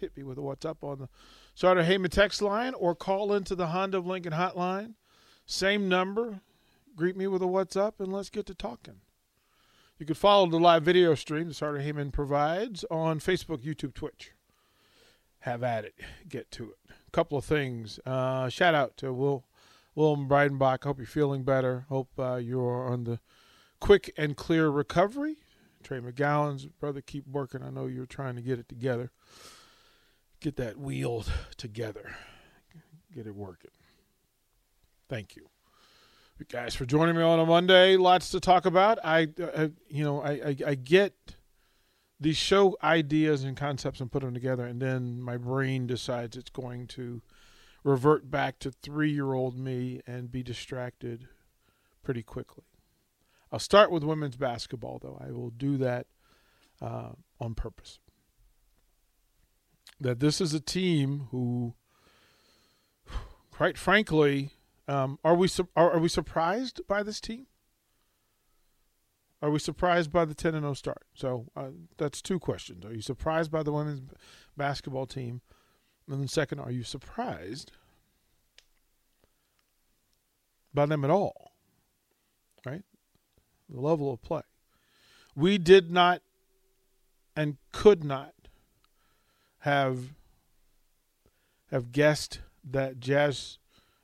Hit me with a what's up on the Starter Heyman text line or call into the Honda of Lincoln hotline. Same number. Greet me with a what's up and let's get to talking. You can follow the live video stream that Starter Heyman provides on Facebook, YouTube, Twitch. Have at it. Get to it. A couple of things. Uh, shout out to Will Willem Breidenbach. Hope you're feeling better. Hope uh, you're on the quick and clear recovery. Trey McGowan's brother, keep working. I know you're trying to get it together. Get that wheel together. Get it working. Thank you. you guys for joining me on a Monday. Lots to talk about. I, uh, you know, I, I, I get these show ideas and concepts and put them together, and then my brain decides it's going to revert back to three year old me and be distracted pretty quickly. I'll start with women's basketball, though. I will do that uh, on purpose. That this is a team who, quite frankly, um, are we su- are, are we surprised by this team? Are we surprised by the 10 and 0 start? So uh, that's two questions. Are you surprised by the women's basketball team? And then, second, are you surprised by them at all? The level of play. We did not and could not have have guessed that Jaz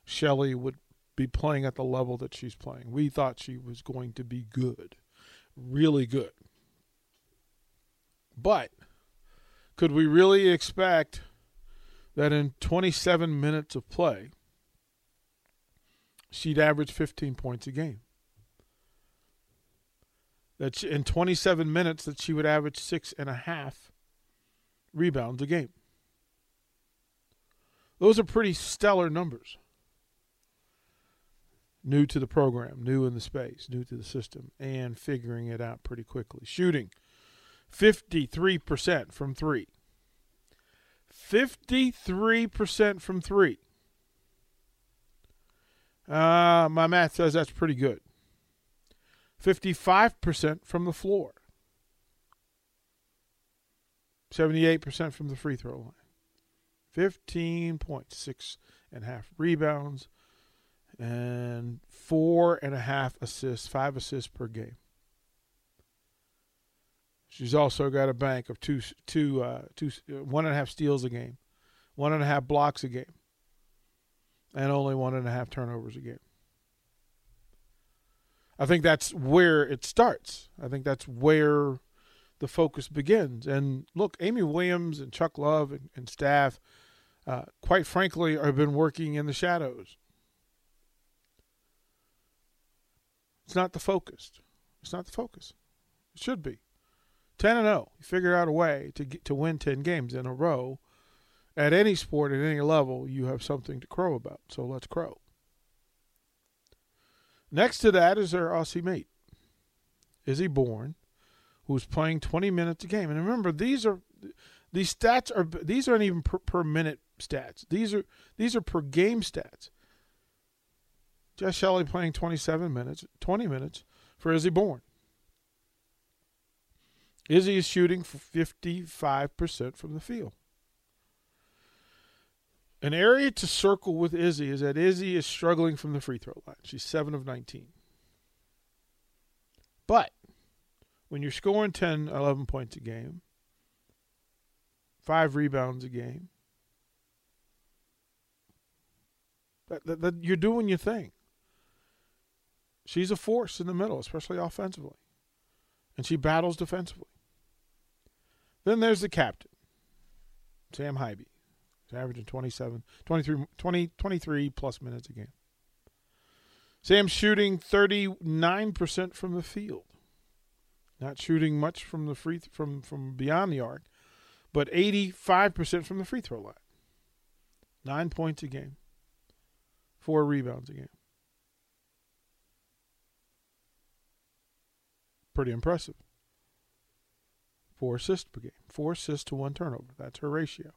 Shelley would be playing at the level that she's playing. We thought she was going to be good, really good. But could we really expect that in 27 minutes of play, she'd average 15 points a game? That she, in 27 minutes that she would average six and a half rebounds a game. Those are pretty stellar numbers. New to the program, new in the space, new to the system, and figuring it out pretty quickly. Shooting 53% from three. 53% from three. Uh, my math says that's pretty good. 55% from the floor. 78% from the free throw line. 15 points, six and a half rebounds, and four and a half assists, five assists per game. She's also got a bank of two, two, uh, two, one and a half steals a game, one and a half blocks a game, and only one and a half turnovers a game. I think that's where it starts. I think that's where the focus begins. And look, Amy Williams and Chuck Love and, and staff, uh, quite frankly, have been working in the shadows. It's not the focus. It's not the focus. It should be. 10 and 0. You figure out a way to get to win 10 games in a row. At any sport at any level, you have something to crow about. So let's crow. Next to that is their Aussie mate, Izzy Bourne, who's playing 20 minutes a game. And remember, these are these stats are these aren't even per, per minute stats. These are these are per game stats. Jaz Shelley playing 27 minutes, 20 minutes for Izzy Bourne. Izzy is shooting 55% from the field. An area to circle with Izzy is that Izzy is struggling from the free throw line. She's 7 of 19. But when you're scoring 10, 11 points a game, five rebounds a game, that, that, that you're doing your thing. She's a force in the middle, especially offensively. And she battles defensively. Then there's the captain, Sam Haiby. He's averaging 27, 23, 20, 23 plus minutes a game. Sam's shooting 39% from the field. Not shooting much from the free from from beyond the arc, but 85% from the free throw line. 9 points a game. 4 rebounds a game. Pretty impressive. 4 assists per game. 4 assists to 1 turnover. That's her ratio.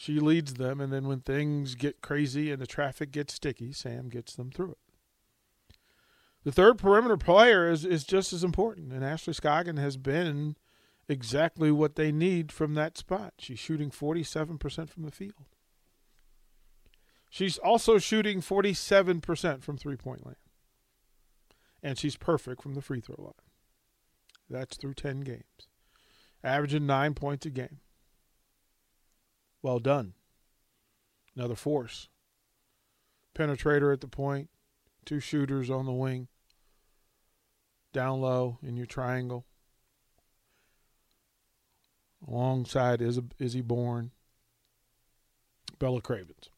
She leads them, and then when things get crazy and the traffic gets sticky, Sam gets them through it. The third perimeter player is, is just as important, and Ashley Scoggin has been exactly what they need from that spot. She's shooting 47% from the field. She's also shooting 47% from three point land. And she's perfect from the free throw line. That's through 10 games, averaging nine points a game. Well done. Another force. Penetrator at the point, two shooters on the wing, down low in your triangle. Alongside is Izzy Bourne, Bella Cravens.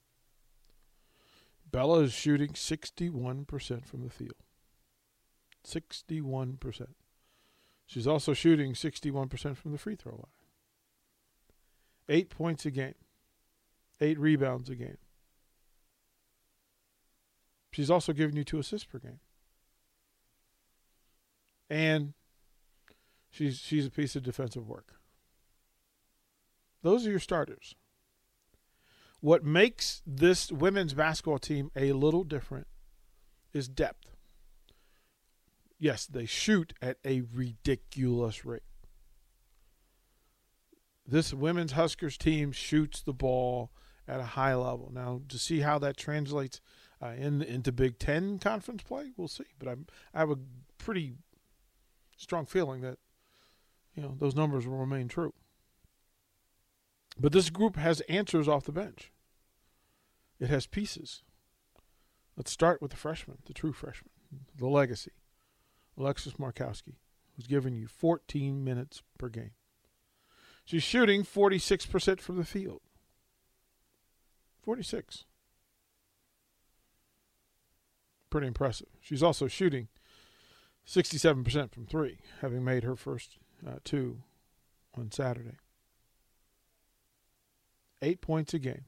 Bella is shooting 61% from the field. 61%. She's also shooting 61% from the free throw line. Eight points a game, eight rebounds a game. She's also giving you two assists per game. And she's she's a piece of defensive work. Those are your starters. What makes this women's basketball team a little different is depth. Yes, they shoot at a ridiculous rate. This women's Huskers team shoots the ball at a high level. Now, to see how that translates uh, in, into Big Ten conference play, we'll see. But I'm, I have a pretty strong feeling that you know those numbers will remain true. But this group has answers off the bench. It has pieces. Let's start with the freshman, the true freshman, the legacy. Alexis Markowski, who's given you 14 minutes per game. She's shooting 46% from the field. 46. Pretty impressive. She's also shooting 67% from three, having made her first uh, two on Saturday eight points a game,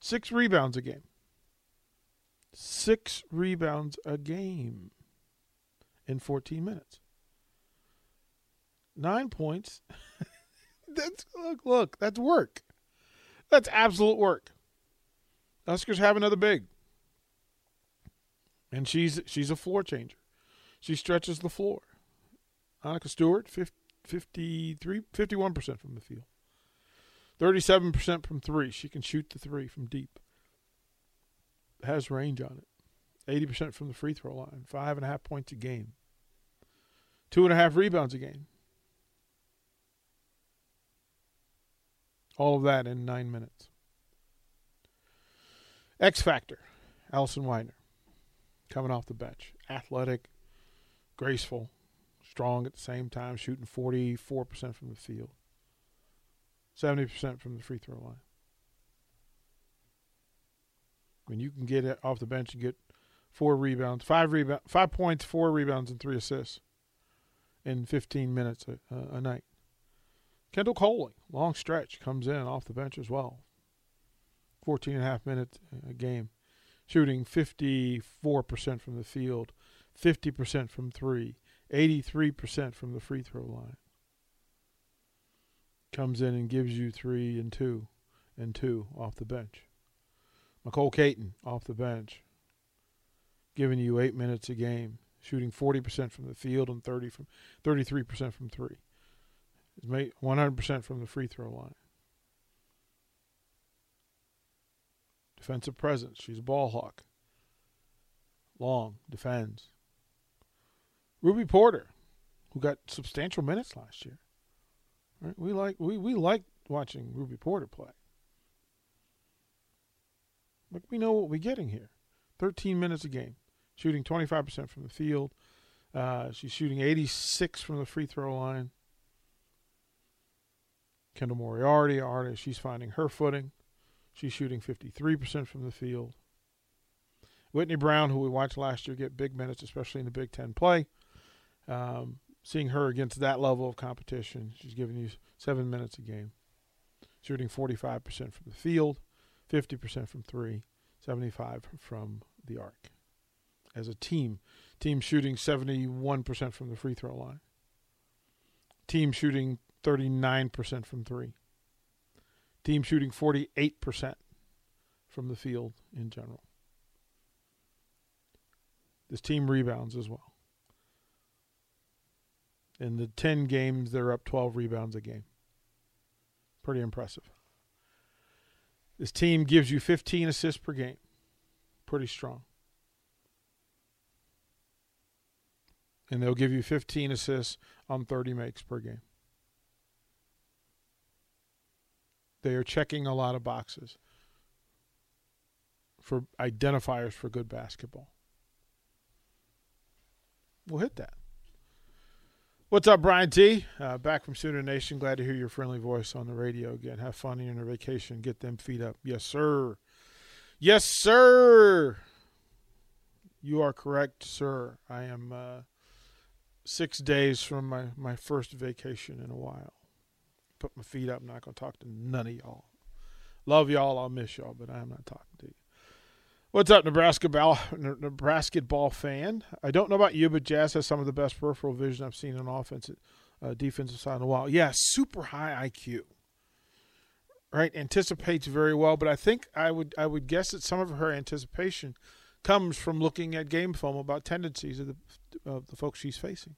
six rebounds a game. Six rebounds a game in 14 minutes. Nine points. That's look, look, that's work. That's absolute work. Huskers have another big. And she's she's a floor changer. She stretches the floor. Annika Stewart, 53, 51% from the field. 37% from three. She can shoot the three from deep. Has range on it. 80% from the free throw line. Five and a half points a game. Two and a half rebounds a game. All of that in nine minutes. X Factor. Allison Weidner. Coming off the bench. Athletic, graceful, strong at the same time, shooting 44% from the field. 70% from the free throw line. When you can get it off the bench and get four rebounds, five rebound, five points, four rebounds, and three assists in 15 minutes a, a night. Kendall Coley, long stretch, comes in off the bench as well. 14 and a half minutes a uh, game, shooting 54% from the field, 50% from three, 83% from the free throw line comes in and gives you three and two and two off the bench. Nicole Caton off the bench, giving you eight minutes a game, shooting 40% from the field and 30 from 33% from three. Is made 100% from the free throw line. Defensive presence. She's a ball hawk. Long, defends. Ruby Porter, who got substantial minutes last year. Right? We like we, we like watching Ruby Porter play. But we know what we're getting here. 13 minutes a game, shooting 25% from the field. Uh, she's shooting 86 from the free throw line. Kendall Moriarty, artist, she's finding her footing. She's shooting 53% from the field. Whitney Brown, who we watched last year get big minutes, especially in the Big Ten play, um, seeing her against that level of competition, she's giving you seven minutes a game, shooting 45% from the field, 50% from three, 75 from the arc. As a team, team shooting 71% from the free throw line, team shooting 39% from three, team shooting 48% from the field in general. This team rebounds as well. In the 10 games, they're up 12 rebounds a game. Pretty impressive. This team gives you 15 assists per game. Pretty strong. And they'll give you 15 assists on 30 makes per game. They are checking a lot of boxes for identifiers for good basketball. We'll hit that. What's up, Brian T? Uh, back from Sooner Nation. Glad to hear your friendly voice on the radio again. Have fun in your vacation. Get them feet up. Yes, sir. Yes, sir. You are correct, sir. I am uh, six days from my, my first vacation in a while. Put my feet up. I'm not going to talk to none of y'all. Love y'all. I'll miss y'all, but I'm not talking to you. What's up, Nebraska ball, Nebraska ball fan? I don't know about you, but Jaz has some of the best peripheral vision I've seen on offense, uh, defensive side in a while. Yeah, super high IQ. Right, anticipates very well, but I think I would I would guess that some of her anticipation comes from looking at game film about tendencies of the of the folks she's facing.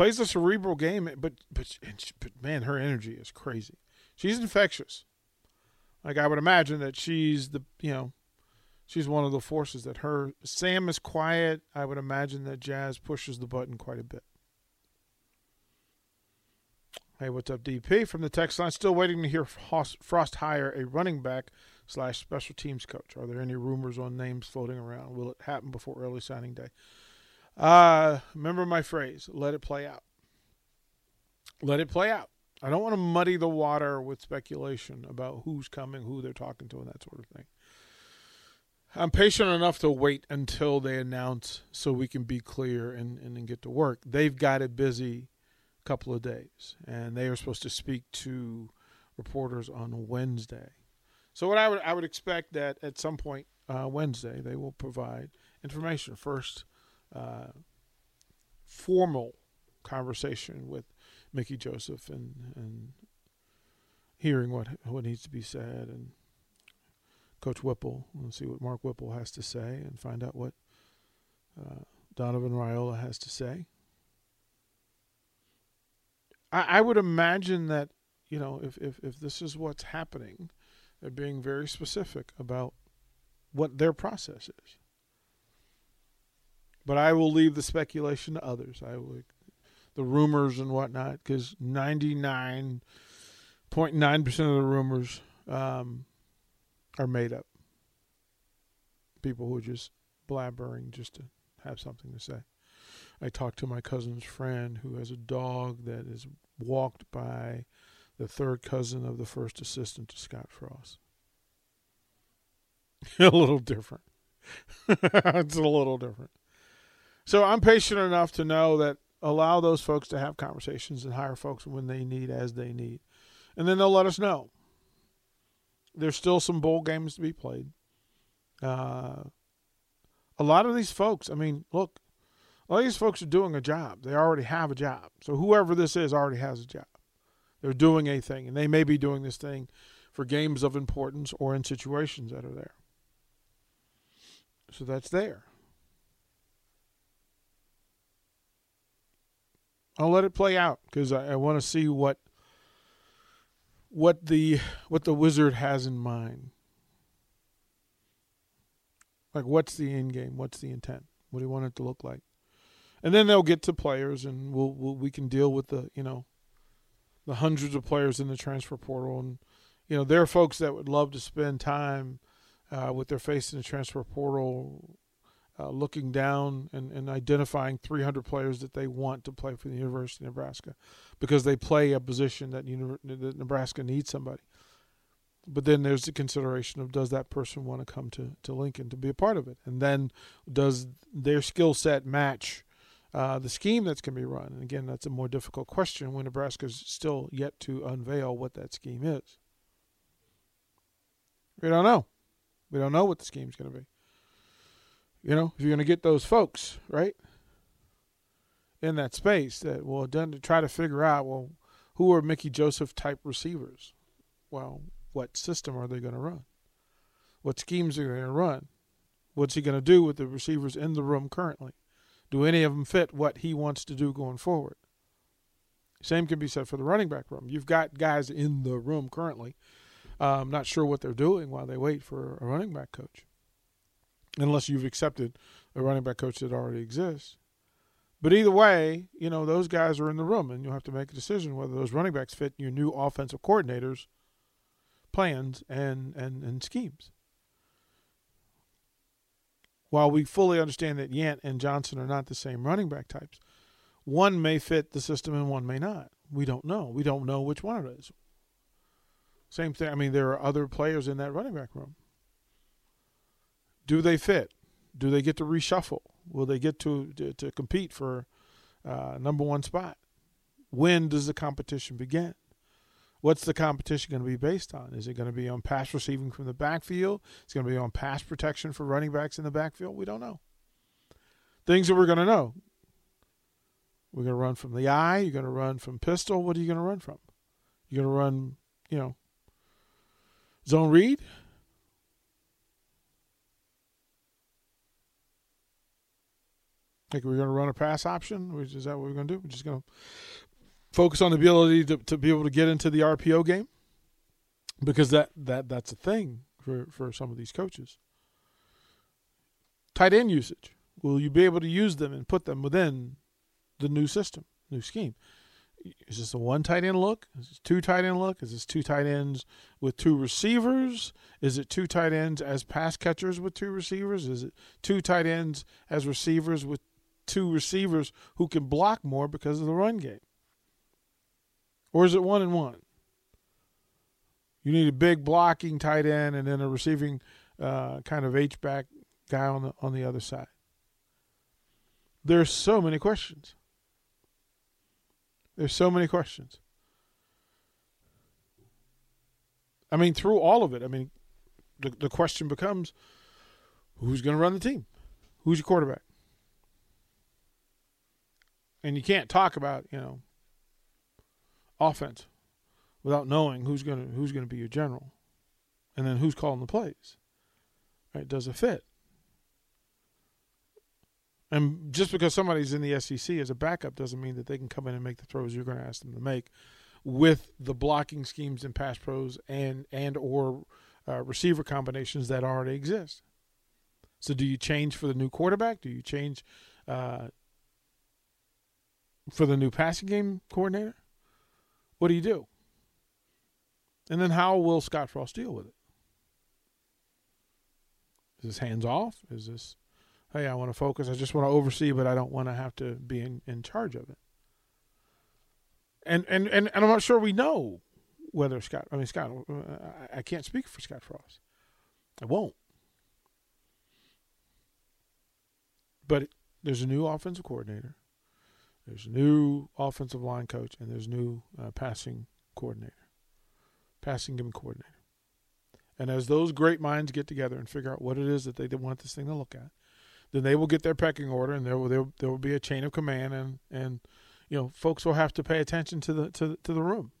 Plays a cerebral game, but but but man, her energy is crazy. She's infectious. Like I would imagine that she's the you know, she's one of the forces that her Sam is quiet. I would imagine that Jaz pushes the button quite a bit. Hey, what's up, DP? From the text line, still waiting to hear Frost hire a running back slash special teams coach. Are there any rumors on names floating around? Will it happen before early signing day? Uh, remember my phrase: let it play out. Let it play out. I don't want to muddy the water with speculation about who's coming, who they're talking to, and that sort of thing. I'm patient enough to wait until they announce so we can be clear and, and, get to work. They've got it busy a couple of days, and they are supposed to speak to reporters on Wednesday. So what I would I would expect that at some point uh, Wednesday they will provide information. First, uh, formal conversation with Mickey Joseph and and hearing what what needs to be said and Coach Whipple. We'll see what Mark Whipple has to say and find out what uh, Donovan Raiola has to say. I, I would imagine that you know if, if if this is what's happening, they're being very specific about what their process is. But I will leave the speculation to others. I will, the rumors and whatnot because 99.9% of the rumors um, are made up. People who are just blabbering just to have something to say. I talked to my cousin's friend who has a dog that is walked by the third cousin of the first assistant to Scott Frost. a little different. it's a little different. So I'm patient enough to know that allow those folks to have conversations and hire folks when they need as they need. And then they'll let us know. There's still some bowl games to be played. Uh, a lot of these folks, I mean, look, a lot of these folks are doing a job. They already have a job. So whoever this is already has a job. They're doing a thing, and they may be doing this thing for games of importance or in situations that are there. So that's there. I'll let it play out because I, I want to see what what the what the wizard has in mind. Like, what's the end game? What's the intent? What do you want it to look like? And then they'll get to players, and we'll, we'll we can deal with the you know the hundreds of players in the transfer portal, and you know there are folks that would love to spend time uh, with their face in the transfer portal uh, looking down and, and identifying 300 players that they want to play for the University of Nebraska because they play a position that, that Nebraska needs somebody. But then there's the consideration of does that person want to come to, to Lincoln to be a part of it? And then does their skill set match uh, the scheme that's going to be run? And again, that's a more difficult question when Nebraska's still yet to unveil what that scheme is. We don't know. We don't know what the scheme's going to be. You know, if you're going to get those folks, right, in that space, that will then try to figure out, well, who are Mickey Joseph type receivers? Well, what system are they going to run? What schemes are they going to run? What's he going to do with the receivers in the room currently? Do any of them fit what he wants to do going forward? Same can be said for the running back room. You've got guys in the room currently. Um, not sure what they're doing while they wait for a running back coach, unless you've accepted a running back coach that already exists. But either way, you know those guys are in the room, and you'll have to make a decision whether those running backs fit your new offensive coordinators' plans and and and schemes. While we fully understand that Yant and Johnson are not the same running back types, one may fit the system and one may not. We don't know. We don't know which one it is. Same thing. I mean, there are other players in that running back room. Do they fit? Do they get to reshuffle? Will they get to to, to compete for uh, number one spot? When does the competition begin? What's the competition going to be based on? Is it going to be on pass receiving from the backfield? It's going to be on pass protection for running backs in the backfield. We don't know. Things that we're going to know. We're going to run from the I. You're going to run from pistol. What are you going to run from? You're going to run, you know, zone read. Like we're going to run a pass option. Which is that what we're going to do? We're just going to focus on the ability to, to be able to get into the RPO game because that, that that's a thing for, for some of these coaches. Tight end usage. Will you be able to use them and put them within the new system, new scheme? Is this a one tight end look? Is this two tight end look? Is this two tight ends with two receivers? Is it two tight ends as pass catchers with two receivers? Is it two tight ends as receivers with two receivers who can block more because of the run game? Or is it one and one? You need a big blocking tight end and then a receiving uh, kind of H back guy on the on the other side. There's so many questions. There's so many questions. I mean, through all of it, I mean, the the question becomes, who's going to run the team? Who's your quarterback? And you can't talk about you know offense without knowing who's going to who's to be your general, and then who's calling the plays. Right? Does it fit? And just because somebody's in the SEC as a backup doesn't mean that they can come in and make the throws you're going to ask them to make, with the blocking schemes and pass pros and and or uh, receiver combinations that already exist. So, do you change for the new quarterback? Do you change uh, for the new passing game coordinator? What do you do? And then how will Scott Frost deal with it? Is this hands off? Is this, hey, I want to focus. I just want to oversee, but I don't want to have to be in, in charge of it. And, and and and I'm not sure we know whether Scott. I mean, Scott. Uh, I can't speak for Scott Frost. I won't. But there's a new offensive coordinator. There's new offensive line coach, and there's new uh, passing coordinator, passing game coordinator. And as those great minds get together and figure out what it is that they want this thing to look at, then they will get their pecking order, and there will there, there will be a chain of command, and and you know folks will have to pay attention to the to to the room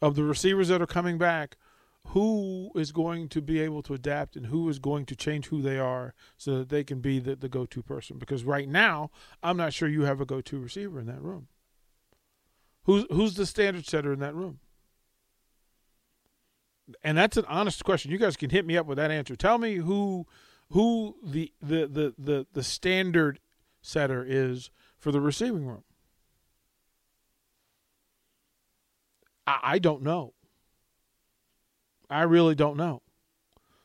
of the receivers that are coming back who is going to be able to adapt and who is going to change who they are so that they can be the, the go to person. Because right now, I'm not sure you have a go to receiver in that room. Who's who's the standard setter in that room? And that's an honest question. You guys can hit me up with that answer. Tell me who who the the the the, the standard setter is for the receiving room. I, I don't know. I really don't know.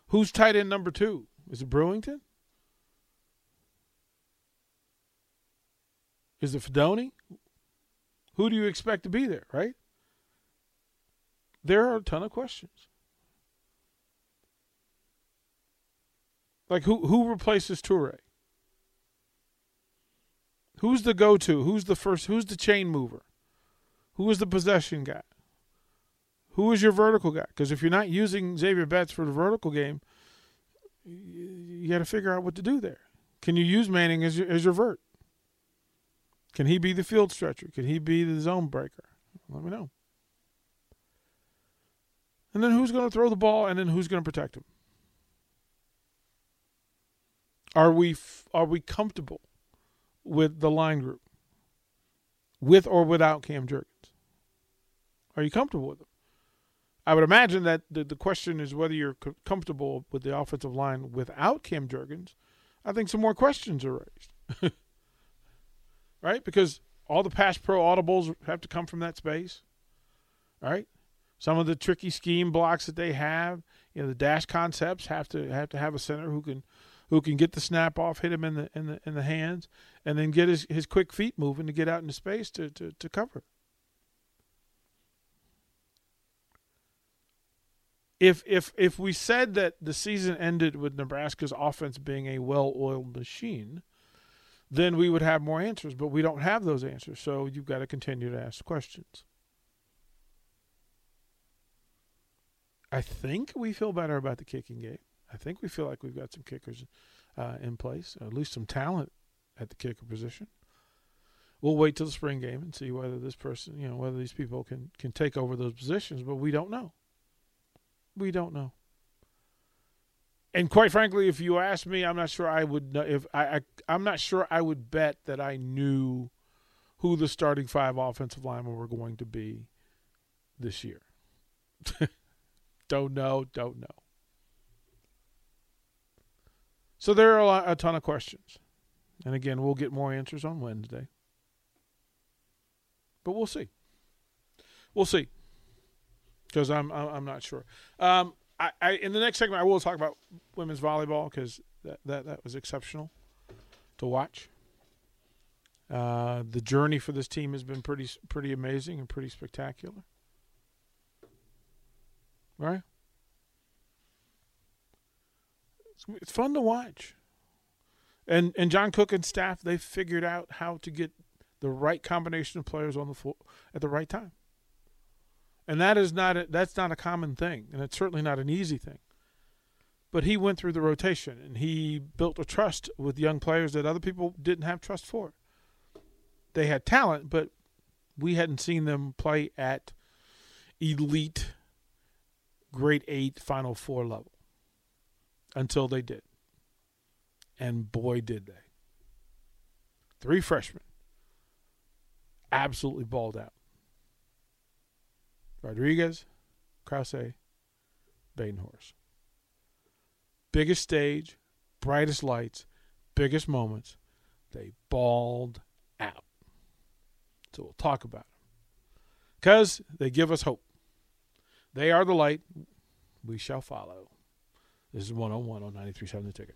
Who's tight end number two? Is it Brewington? Is it Fidone? Who do you expect to be there, right? There are a ton of questions. Like who who replaces Toure? Who's the go to? Who's the first who's the chain mover? Who is the possession guy? Who is your vertical guy? Because if you're not using Xavier Betts for the vertical game, you got to figure out what to do there. Can you use Manning as your, as your vert? Can he be the field stretcher? Can he be the zone breaker? Let me know. And then who's going to throw the ball and then who's going to protect him? Are we f- are we comfortable with the line group, with or without Cam Jurgens? Are you comfortable with them? I would imagine that the, the question is whether you're comfortable with the offensive line without Cam Jurgens. I think some more questions are raised. right? Because all the pass pro audibles have to come from that space. Right? Some of the tricky scheme blocks that they have, you know, the dash concepts have to have to have a center who can who can get the snap off, hit him in the in the in the hands, and then get his, his quick feet moving to get out into space to, to, to cover. If if if we said that the season ended with Nebraska's offense being a well-oiled machine, then we would have more answers, but we don't have those answers. So you've got to continue to ask questions. I think we feel better about the kicking game. I think we feel like we've got some kickers uh, in place, at least some talent at the kicker position. We'll wait till the spring game and see whether this person, you know, whether these people can can take over those positions, but we don't know. We don't know. And quite frankly, if you ask me, I'm not sure I would. know If I, I I'm not sure I would bet that I knew who the starting five offensive linemen were going to be this year. don't know. Don't know. So there are a, lot, a ton of questions, and again, we'll get more answers on Wednesday. But we'll see. We'll see because I'm, I'm not sure. Um, I, I, in the next segment I will talk about women's volleyball because that, that that was exceptional to watch. Uh, the journey for this team has been pretty pretty amazing and pretty spectacular. Right? It's, it's fun to watch. And and John Cook and staff they figured out how to get the right combination of players on the floor at the right time and that is not a, that's not a common thing, and it's certainly not an easy thing. But he went through the rotation, and he built a trust with young players that other people didn't have trust for. They had talent, but we hadn't seen them play at elite, grade eight, Final Four level until they did, and boy, did they! Three freshmen absolutely balled out. Rodriguez, Krause, Batenhorst. Biggest stage, brightest lights, biggest moments. They balled out. So we'll talk about them. Because they give us hope. They are the light. We shall follow. This is 101 on 93.7 The Ticket.